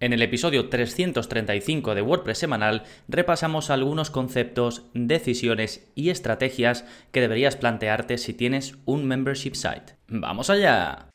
En el episodio 335 de WordPress semanal repasamos algunos conceptos, decisiones y estrategias que deberías plantearte si tienes un membership site. ¡Vamos allá!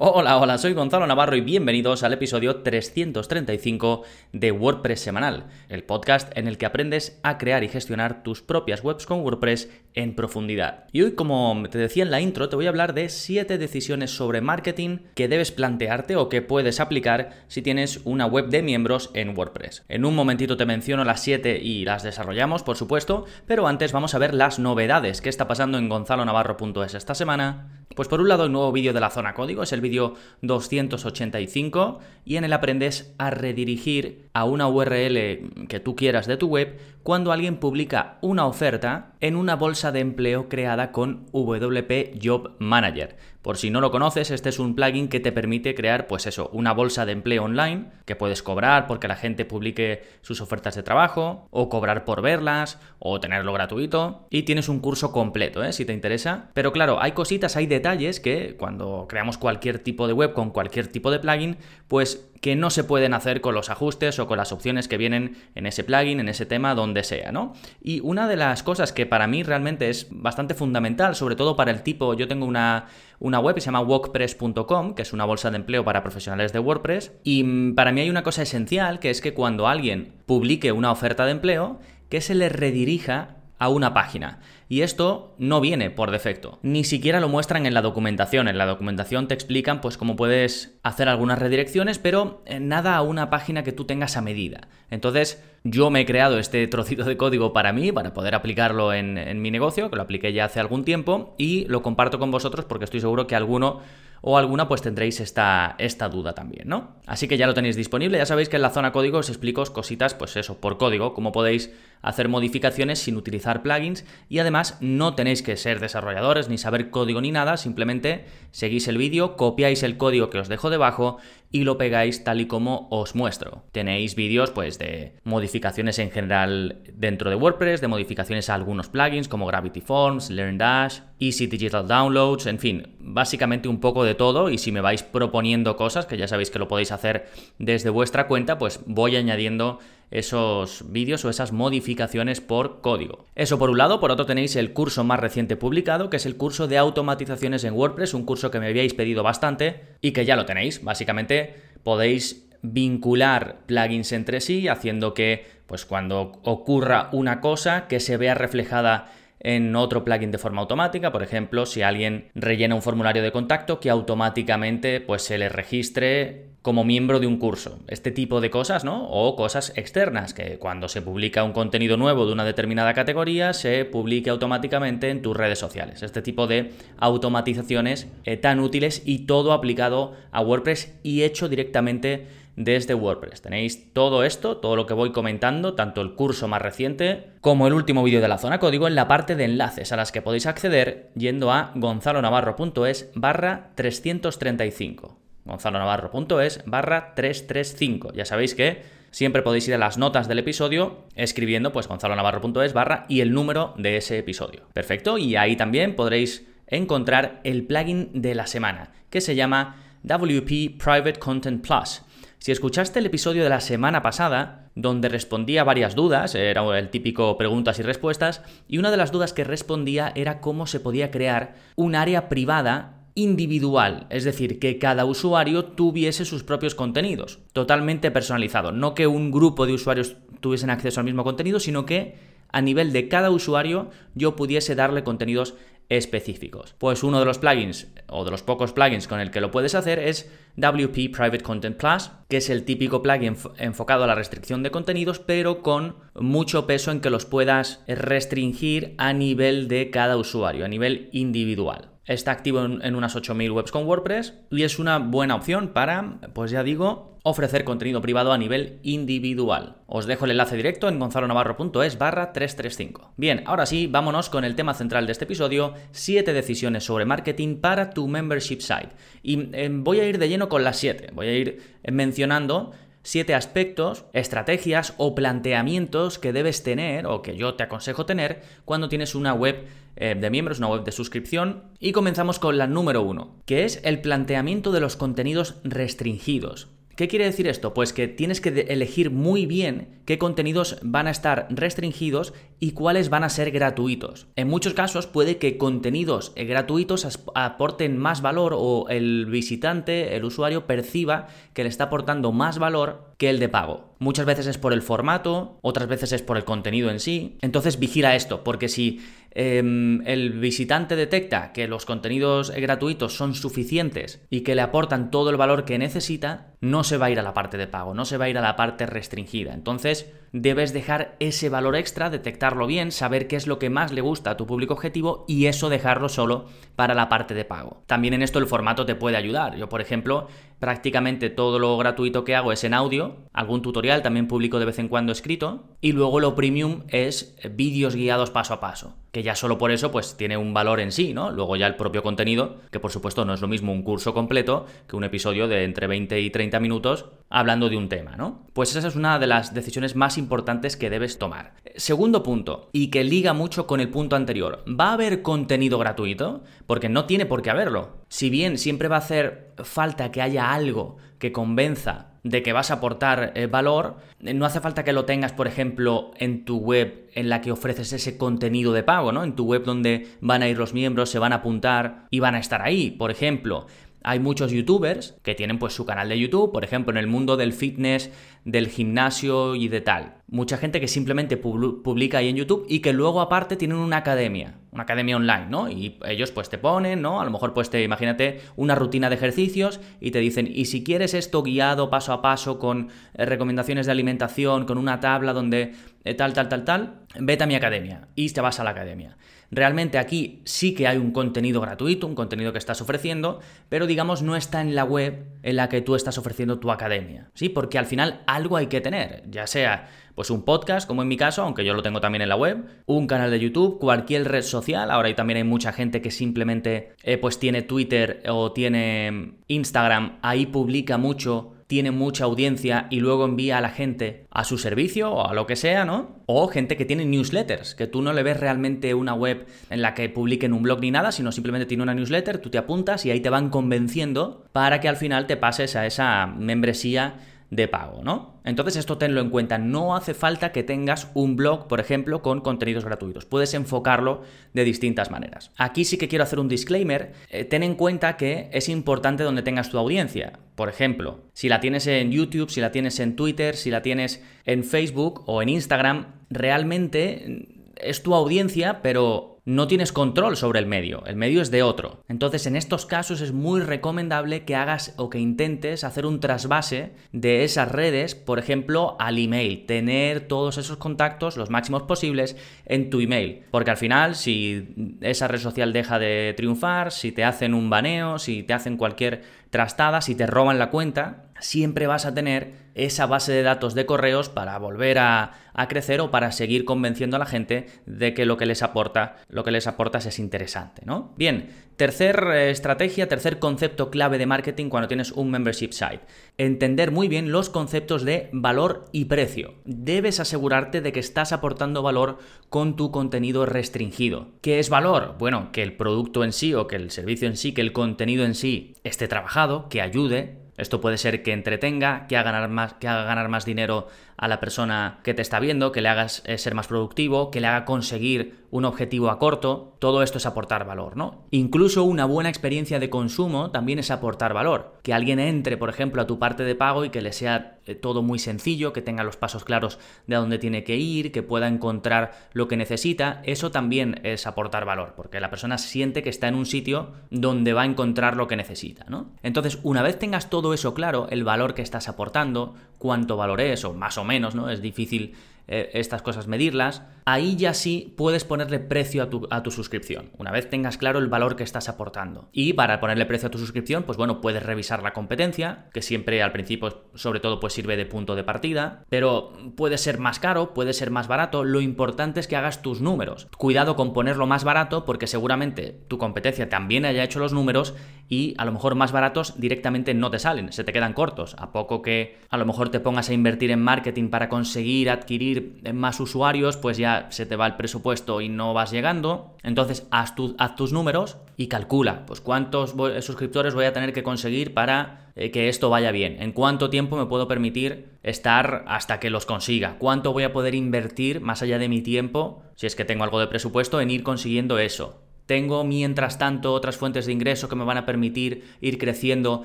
Hola, hola, soy Gonzalo Navarro y bienvenidos al episodio 335 de WordPress Semanal, el podcast en el que aprendes a crear y gestionar tus propias webs con WordPress en profundidad. Y hoy, como te decía en la intro, te voy a hablar de 7 decisiones sobre marketing que debes plantearte o que puedes aplicar si tienes una web de miembros en WordPress. En un momentito te menciono las 7 y las desarrollamos, por supuesto, pero antes vamos a ver las novedades que está pasando en gonzalonavarro.es esta semana. Pues por un lado el nuevo vídeo de la zona código es el vídeo 285 y en él aprendes a redirigir a una URL que tú quieras de tu web cuando alguien publica una oferta en una bolsa de empleo creada con WP Job Manager. Por si no lo conoces, este es un plugin que te permite crear, pues eso, una bolsa de empleo online que puedes cobrar porque la gente publique sus ofertas de trabajo, o cobrar por verlas, o tenerlo gratuito. Y tienes un curso completo, ¿eh? si te interesa. Pero claro, hay cositas, hay detalles que cuando creamos cualquier tipo de web con cualquier tipo de plugin, pues que no se pueden hacer con los ajustes o con las opciones que vienen en ese plugin, en ese tema, donde sea, ¿no? Y una de las cosas que para mí realmente es bastante fundamental, sobre todo para el tipo, yo tengo una, una web que se llama WordPress.com, que es una bolsa de empleo para profesionales de WordPress, y para mí hay una cosa esencial, que es que cuando alguien publique una oferta de empleo, que se le redirija a una página. Y esto no viene por defecto. Ni siquiera lo muestran en la documentación. En la documentación te explican pues cómo puedes hacer algunas redirecciones, pero eh, nada a una página que tú tengas a medida. Entonces, yo me he creado este trocito de código para mí, para poder aplicarlo en, en mi negocio, que lo apliqué ya hace algún tiempo, y lo comparto con vosotros porque estoy seguro que alguno o alguna pues tendréis esta, esta duda también, ¿no? Así que ya lo tenéis disponible, ya sabéis que en la zona código os explico cositas, pues eso, por código, cómo podéis hacer modificaciones sin utilizar plugins y además no tenéis que ser desarrolladores ni saber código ni nada, simplemente seguís el vídeo, copiáis el código que os dejo debajo y lo pegáis tal y como os muestro. Tenéis vídeos pues de modificaciones en general dentro de WordPress, de modificaciones a algunos plugins como Gravity Forms, LearnDash, Easy Digital Downloads, en fin, básicamente un poco de todo y si me vais proponiendo cosas, que ya sabéis que lo podéis hacer desde vuestra cuenta, pues voy añadiendo esos vídeos o esas modificaciones por código. Eso por un lado, por otro tenéis el curso más reciente publicado, que es el curso de automatizaciones en WordPress, un curso que me habíais pedido bastante y que ya lo tenéis. Básicamente podéis vincular plugins entre sí, haciendo que pues cuando ocurra una cosa que se vea reflejada en otro plugin de forma automática, por ejemplo, si alguien rellena un formulario de contacto que automáticamente pues se le registre como miembro de un curso. Este tipo de cosas, ¿no? O cosas externas, que cuando se publica un contenido nuevo de una determinada categoría, se publique automáticamente en tus redes sociales. Este tipo de automatizaciones eh, tan útiles y todo aplicado a WordPress y hecho directamente desde WordPress. Tenéis todo esto, todo lo que voy comentando, tanto el curso más reciente como el último vídeo de la zona código en la parte de enlaces a las que podéis acceder yendo a gonzalonavarro.es barra 335 gonzalonavarro.es barra 335. Ya sabéis que siempre podéis ir a las notas del episodio escribiendo pues gonzalonavarro.es barra y el número de ese episodio. Perfecto, y ahí también podréis encontrar el plugin de la semana, que se llama WP Private Content Plus. Si escuchaste el episodio de la semana pasada, donde respondía varias dudas, era el típico preguntas y respuestas, y una de las dudas que respondía era cómo se podía crear un área privada individual, es decir, que cada usuario tuviese sus propios contenidos, totalmente personalizado, no que un grupo de usuarios tuviesen acceso al mismo contenido, sino que a nivel de cada usuario yo pudiese darle contenidos específicos. Pues uno de los plugins o de los pocos plugins con el que lo puedes hacer es WP Private Content Plus, que es el típico plugin enfocado a la restricción de contenidos, pero con mucho peso en que los puedas restringir a nivel de cada usuario, a nivel individual. Está activo en, unas 8.000 webs con WordPress y es una buena opción para, pues ya digo, ofrecer contenido privado a nivel individual. Os dejo el enlace directo en gonzalonavarro.es barra 335. Bien, ahora sí, vámonos con el tema central de este episodio, 7 decisiones sobre marketing para tu membership site. Y em, voy a ir de lleno con las 7, voy a ir mencionando siete aspectos, estrategias o planteamientos que debes tener o que yo te aconsejo tener cuando tienes una web eh, de miembros, una web de suscripción. Y comenzamos con la número uno, que es el planteamiento de los contenidos restringidos. ¿Qué quiere decir esto? Pues que tienes que elegir muy bien qué contenidos van a estar restringidos y cuáles van a ser gratuitos. En muchos casos puede que contenidos eh, gratuitos aporten más valor o el visitante, el usuario, perciba que le está aportando más valor que el de pago. Muchas veces es por el formato, otras veces es por el contenido en sí. Entonces vigila esto, porque si em, el visitante detecta que los contenidos gratuitos son suficientes y que le aportan todo el valor que necesita, no se va a ir a la parte de pago, no se va a ir a la parte restringida. Entonces, debes dejar ese valor extra, detectarlo bien, saber qué es lo que más le gusta a tu público objetivo y eso dejarlo solo para la parte de pago. También en esto el formato te puede ayudar. Yo, por ejemplo, prácticamente todo lo gratuito que hago es en audio, algún tutorial también publico de vez en cuando escrito y luego lo premium es vídeos guiados paso a paso que ya solo por eso pues tiene un valor en sí, ¿no? Luego ya el propio contenido, que por supuesto no es lo mismo un curso completo que un episodio de entre 20 y 30 minutos hablando de un tema, ¿no? Pues esa es una de las decisiones más importantes que debes tomar. Segundo punto, y que liga mucho con el punto anterior, ¿va a haber contenido gratuito? Porque no tiene por qué haberlo. Si bien siempre va a hacer falta que haya algo que convenza de que vas a aportar eh, valor, no hace falta que lo tengas, por ejemplo, en tu web en la que ofreces ese contenido de pago, ¿no? En tu web donde van a ir los miembros, se van a apuntar y van a estar ahí. Por ejemplo, hay muchos youtubers que tienen pues su canal de YouTube, por ejemplo, en el mundo del fitness, del gimnasio y de tal. Mucha gente que simplemente publica ahí en YouTube y que luego aparte tienen una academia, una academia online, ¿no? Y ellos pues te ponen, ¿no? A lo mejor pues te imagínate una rutina de ejercicios y te dicen, "Y si quieres esto guiado paso a paso con eh, recomendaciones de alimentación, con una tabla donde eh, tal tal tal tal, vete a mi academia." Y te vas a la academia. Realmente aquí sí que hay un contenido gratuito, un contenido que estás ofreciendo, pero digamos no está en la web en la que tú estás ofreciendo tu academia, ¿sí? Porque al final algo hay que tener, ya sea pues un podcast, como en mi caso, aunque yo lo tengo también en la web, un canal de YouTube, cualquier red social, ahora también hay mucha gente que simplemente eh, pues tiene Twitter o tiene Instagram, ahí publica mucho tiene mucha audiencia y luego envía a la gente a su servicio o a lo que sea, ¿no? O gente que tiene newsletters, que tú no le ves realmente una web en la que publiquen un blog ni nada, sino simplemente tiene una newsletter, tú te apuntas y ahí te van convenciendo para que al final te pases a esa membresía de pago, ¿no? Entonces esto tenlo en cuenta, no hace falta que tengas un blog, por ejemplo, con contenidos gratuitos, puedes enfocarlo de distintas maneras. Aquí sí que quiero hacer un disclaimer, eh, ten en cuenta que es importante donde tengas tu audiencia. Por ejemplo, si la tienes en YouTube, si la tienes en Twitter, si la tienes en Facebook o en Instagram, realmente es tu audiencia, pero no tienes control sobre el medio, el medio es de otro. Entonces en estos casos es muy recomendable que hagas o que intentes hacer un trasvase de esas redes, por ejemplo, al email, tener todos esos contactos los máximos posibles en tu email, porque al final si esa red social deja de triunfar, si te hacen un baneo, si te hacen cualquier trastada, si te roban la cuenta, siempre vas a tener esa base de datos de correos para volver a, crecer o para seguir convenciendo a la gente de que lo que les aporta, lo que les aportas es interesante, ¿no? Bien, tercer eh, estrategia, tercer concepto clave de marketing cuando tienes un membership site. Entender muy bien los conceptos de valor y precio. Debes asegurarte de que estás aportando valor con tu contenido restringido. ¿Qué es valor? Bueno, que el producto en sí o que el servicio en sí, que el contenido en sí esté trabajado, que ayude, esto puede ser que entretenga, que haga ganar más, que haga ganar más dinero a la persona que te está viendo, que le hagas eh, ser más productivo, que le haga conseguir un objetivo a corto. Todo esto es aportar valor, ¿no? Incluso una buena experiencia de consumo también es aportar valor. Que alguien entre, por ejemplo, a tu parte de pago y que le sea eh, todo muy sencillo, que tenga los pasos claros de a dónde tiene que ir, que pueda encontrar lo que necesita. Eso también es aportar valor, porque la persona siente que está en un sitio donde va a encontrar lo que necesita, ¿no? Entonces, una vez tengas todo eso claro, el valor que estás aportando, cuánto valor es, o más o menos, ¿no? Es difícil eh, estas cosas medirlas. Ahí ya sí puedes ponerle precio a tu, a tu suscripción, una vez tengas claro el valor que estás aportando. Y para ponerle precio a tu suscripción, pues bueno, puedes revisar la competencia, que siempre al principio sobre todo pues sirve de punto de partida, pero puede ser más caro, puede ser más barato, lo importante es que hagas tus números. Cuidado con ponerlo más barato porque seguramente tu competencia también haya hecho los números y a lo mejor más baratos directamente no te salen, se te quedan cortos. A poco que a lo mejor te pongas a invertir en marketing para conseguir adquirir más usuarios, pues ya se te va el presupuesto y no vas llegando. Entonces haz, haz tus números y calcula, pues cuántos suscriptores voy a tener que conseguir para eh, que esto vaya bien, en cuánto tiempo me puedo permitir estar hasta que los consiga, cuánto voy a poder invertir más allá de mi tiempo, si es que tengo algo de presupuesto, en ir consiguiendo eso. Tengo, mientras tanto, otras fuentes de ingreso que me van a permitir ir creciendo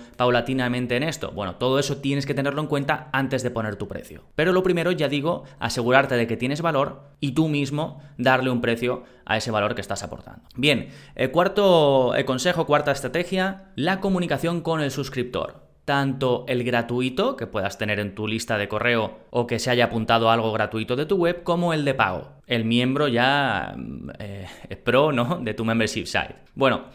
paulatinamente en esto. Bueno, todo eso tienes que tenerlo en cuenta antes de poner tu precio. Pero lo primero, ya digo, asegurarte de que tienes valor y tú mismo darle un precio a ese valor que estás aportando. Bien, el cuarto consejo, cuarta estrategia, la comunicación con el suscriptor tanto el gratuito, que puedas tener en tu lista de correo o que se haya apuntado algo gratuito de tu web, como el de pago, el miembro ya mm, eh, pro, ¿no? De tu membership site. Bueno,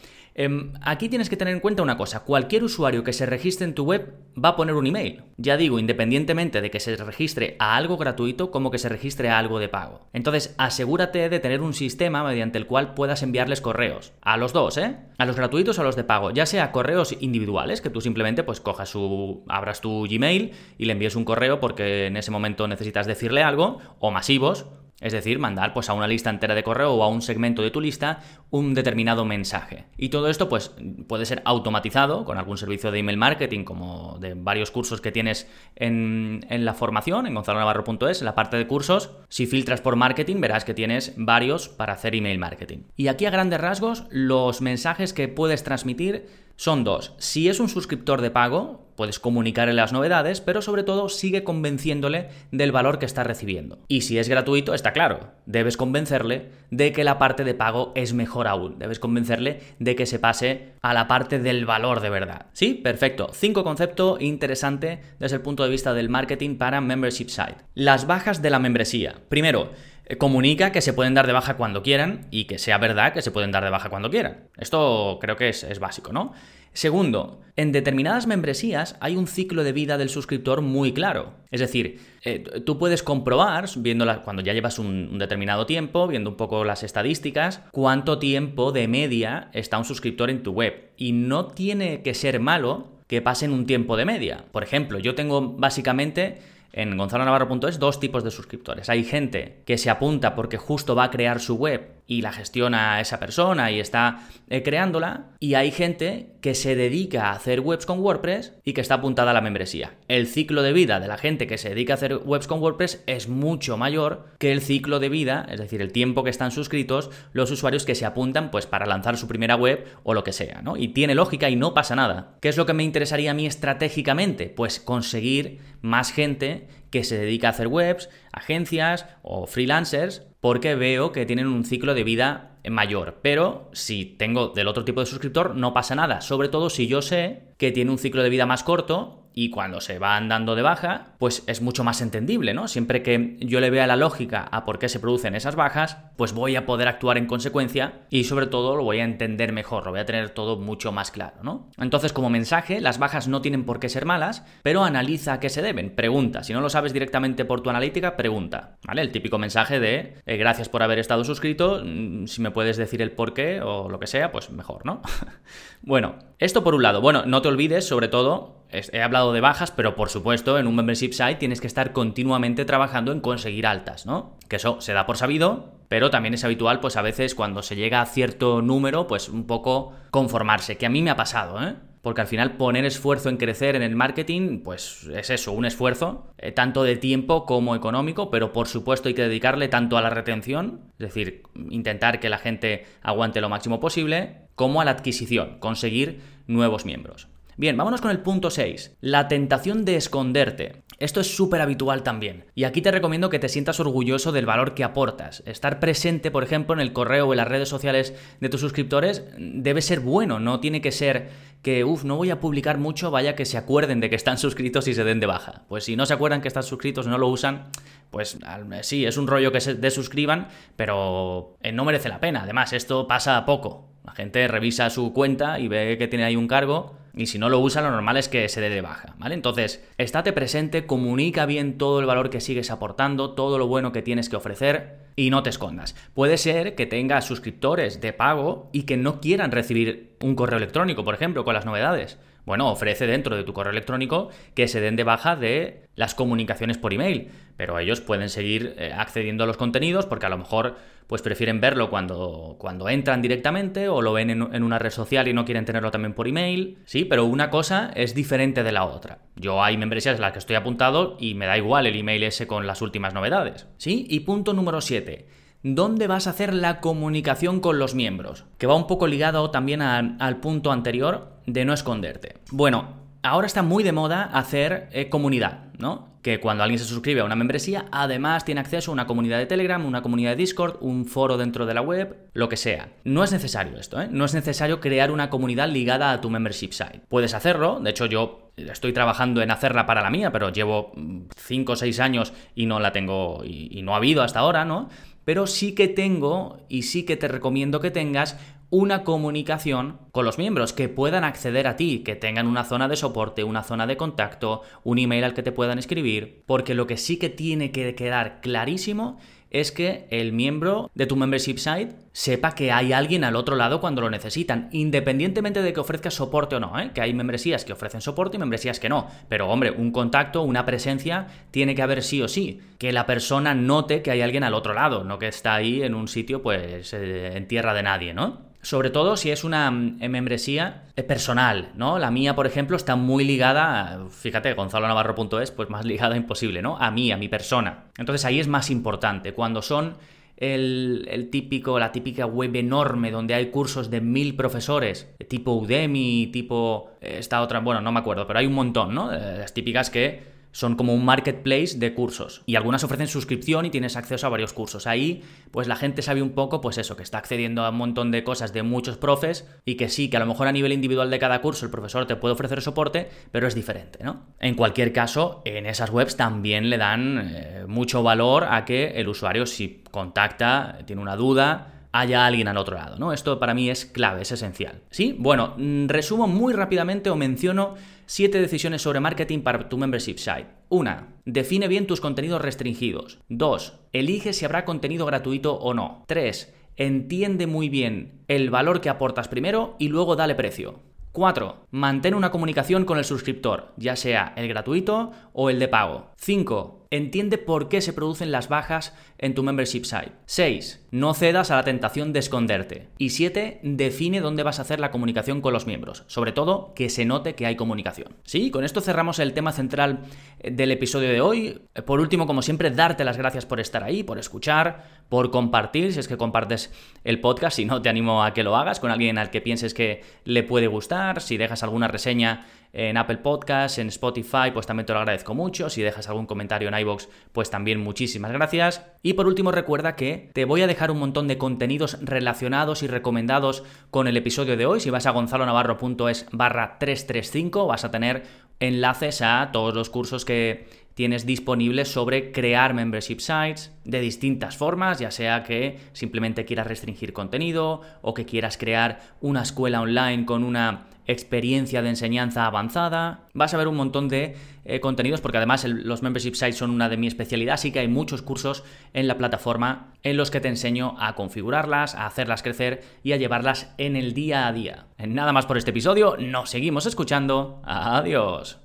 Em, aquí tienes que tener en cuenta una cosa, cualquier usuario que se registre en tu web va a poner un email. Ya digo, independientemente de que se registre a algo gratuito como que se registre a algo de pago. Entonces, asegúrate de tener un sistema mediante el cual puedas enviarles correos. A los dos, ¿eh? A los gratuitos o a los de pago. Ya sea correos individuales, que tú simplemente pues cojas su... abras tu Gmail y le envíes un correo porque en ese momento necesitas decirle algo, o masivos, es decir, mandar pues, a una lista entera de correo o a un segmento de tu lista un determinado mensaje. Y todo esto pues, puede ser automatizado con algún servicio de email marketing, como de varios cursos que tienes en, en la formación, en gonzalonavarro.es, en la parte de cursos. Si filtras por marketing, verás que tienes varios para hacer email marketing. Y aquí a grandes rasgos, los mensajes que puedes transmitir son dos. Si es un suscriptor de pago, puedes comunicarle las novedades, pero sobre todo sigue convenciéndole del valor que está recibiendo. Y si es gratuito, está claro, debes convencerle de que la parte de pago es mejor aún. Debes convencerle de que se pase a la parte del valor de verdad. Sí, perfecto. Cinco concepto interesante desde el punto de vista del marketing para membership site. Las bajas de la membresía. Primero, comunica que se pueden dar de baja cuando quieran y que sea verdad que se pueden dar de baja cuando quieran. Esto creo que es, básico, ¿no? Segundo, en determinadas membresías hay un ciclo de vida del suscriptor muy claro. Es decir, eh, tú puedes comprobar, viendo cuando ya llevas un, determinado tiempo, viendo un poco las estadísticas, cuánto tiempo de media está un suscriptor en tu web. Y no tiene que ser malo que pasen un tiempo de media. Por ejemplo, yo tengo básicamente en gonzalonavarro.es dos tipos de suscriptores. Hay gente que se apunta porque justo va a crear su web y la gestiona esa persona y está eh, creándola. Y hay gente que se dedica a hacer webs con WordPress y que está apuntada a la membresía. El ciclo de vida de la gente que se dedica a hacer webs con WordPress es mucho mayor que el ciclo de vida, es decir, el tiempo que están suscritos los usuarios que se apuntan pues para lanzar su primera web o lo que sea, ¿no? Y tiene lógica y no pasa nada. ¿Qué es lo que me interesaría a mí estratégicamente? Pues conseguir más gente que se dedica a hacer webs, agencias o freelancers porque veo que tienen un ciclo de vida mayor. Pero si tengo del otro tipo de suscriptor, no pasa nada. Sobre todo si yo sé que tiene un ciclo de vida más corto y cuando se van dando de baja, pues es mucho más entendible, ¿no? Siempre que yo le vea la lógica a por qué se producen esas bajas, pues voy a poder actuar en consecuencia y sobre todo lo voy a entender mejor, lo voy a tener todo mucho más claro, ¿no? Entonces, como mensaje, las bajas no tienen por qué ser malas, pero analiza a qué se deben, pregunta. Si no lo sabes directamente por tu analítica, pregunta, ¿vale? El típico mensaje de eh, gracias por haber estado suscrito, mm, si me puedes decir el por qué o lo que sea, pues mejor, ¿no? bueno, esto por un lado. Bueno, no te olvides, sobre todo, he hablado de bajas, pero por supuesto en un membership site tienes que estar continuamente trabajando en conseguir altas, ¿no? Que eso se da por sabido, pero también es habitual pues a veces cuando se llega a cierto número pues un poco conformarse, que a mí me ha pasado, ¿eh? Porque al final poner esfuerzo en crecer en el marketing, pues es eso, un esfuerzo, eh, tanto de tiempo como económico, pero por supuesto hay que dedicarle tanto a la retención, es decir, intentar que la gente aguante lo máximo posible, como a la adquisición, conseguir nuevos miembros. Bien, vámonos con el punto 6. La tentación de esconderte. Esto es súper habitual también. Y aquí te recomiendo que te sientas orgulloso del valor que aportas. Estar presente, por ejemplo, en el correo o en las redes sociales de tus suscriptores debe ser bueno, no tiene que ser que, uff, no voy a publicar mucho, vaya que se acuerden de que están suscritos y se den de baja. Pues si no se acuerdan que están suscritos y no lo usan, pues sí, es un rollo que se desuscriban, pero eh, no merece la pena. Además, esto pasa poco. La gente revisa su cuenta y ve que tiene ahí un cargo y si no lo usa, lo normal es que se dé de baja, ¿vale? Entonces, estate presente, comunica bien todo el valor que sigues aportando, todo lo bueno que tienes que ofrecer y no te escondas. Puede ser que tengas suscriptores de pago y que no quieran recibir un correo electrónico, por ejemplo, con las novedades. Bueno, ofrece dentro de tu correo electrónico que se den de baja de las comunicaciones por email, pero ellos pueden seguir eh, accediendo a los contenidos porque a lo mejor pues prefieren verlo cuando, cuando entran directamente o lo ven en, una red social y no quieren tenerlo también por email. Sí, pero una cosa es diferente de la otra. Yo hay membresías en las que estoy apuntado y me da igual el email ese con las últimas novedades. Sí, y punto número 7 ¿Dónde vas a hacer la comunicación con los miembros? Que va un poco ligado también al punto anterior de no esconderte. Bueno, ahora está muy de moda hacer eh, comunidad, ¿no? Que cuando alguien se suscribe a una membresía, además tiene acceso a una comunidad de Telegram, una comunidad de Discord, un foro dentro de la web, lo que sea. No es necesario esto, ¿eh? No es necesario crear una comunidad ligada a tu membership site. Puedes hacerlo, de hecho yo estoy trabajando en hacerla para la mía, pero llevo 5 o 6 años y no la tengo, y no ha habido hasta ahora, ¿no? Pero sí que tengo y sí que te recomiendo que tengas una comunicación con los miembros, que puedan acceder a ti, que tengan una zona de soporte, una zona de contacto, un email al que te puedan escribir, porque lo que sí que tiene que quedar clarísimo es que el miembro de tu membership site sepa que hay alguien al otro lado cuando lo necesitan, independientemente de que ofrezcas soporte o no, ¿eh? que hay membresías que ofrecen soporte y membresías que no. Pero hombre, un contacto, una presencia tiene que haber sí o sí, que la persona note que hay alguien al otro lado, no que está ahí en un sitio pues eh, en tierra de nadie, ¿no? Sobre todo si es una mm, membresía eh, personal, ¿no? La mía, por ejemplo, está muy ligada, fíjate, gonzalonavarro.es, pues más ligada imposible, ¿no? A mí, a mi persona. Entonces ahí es más importante. Cuando son el, típico, la típica web enorme donde hay cursos de mil profesores, tipo Udemy, tipo eh, esta otra, bueno, no me acuerdo, pero hay un montón, ¿no? Eh, las típicas que son como un marketplace de cursos y algunas ofrecen suscripción y tienes acceso a varios cursos. Ahí, pues la gente sabe un poco, pues eso, que está accediendo a un montón de cosas de muchos profes y que sí, que a lo mejor a nivel individual de cada curso el profesor te puede ofrecer soporte, pero es diferente, ¿no? En cualquier caso, en esas webs también le dan eh, mucho valor a que el usuario si contacta, tiene una duda, haya alguien al otro lado, ¿no? Esto para mí es clave, es esencial. ¿Sí? Bueno, mm, resumo muy rápidamente o menciono siete decisiones sobre marketing para tu membership site. Una, Define bien tus contenidos restringidos. 2. Elige si habrá contenido gratuito o no. 3. Entiende muy bien el valor que aportas primero y luego dale precio. 4. Mantén una comunicación con el suscriptor, ya sea el gratuito o el de pago. 5. Entiende por qué se producen las bajas en tu membership site. 6. No cedas a la tentación de esconderte. Y 7. Define dónde vas a hacer la comunicación con los miembros. Sobre todo, que se note que hay comunicación. Sí, con esto cerramos el tema central eh, del episodio de hoy. Eh, por último, como siempre, darte las gracias por estar ahí, por escuchar, por compartir, si es que compartes el podcast. Si no, te animo a que lo hagas con alguien al que pienses que le puede gustar. Si dejas alguna reseña en Apple Podcasts, en Spotify, pues también te lo agradezco mucho. Si dejas algún comentario en iBox, pues también muchísimas gracias. Y por último, recuerda que te voy a dejar un montón de contenidos relacionados y recomendados con el episodio de hoy. Si vas a gonzalonavarro.es barra 335, vas a tener enlaces a todos los cursos que tienes disponibles sobre crear membership sites de distintas formas, ya sea que simplemente quieras restringir contenido o que quieras crear una escuela online con una experiencia de enseñanza avanzada. Vas a ver un montón de eh, contenidos porque además los membership sites son una de mi especialidad, así que hay muchos cursos en la plataforma en los que te enseño a configurarlas, a hacerlas crecer y a llevarlas en el día a día. Nada más por este episodio, nos seguimos escuchando. Adiós.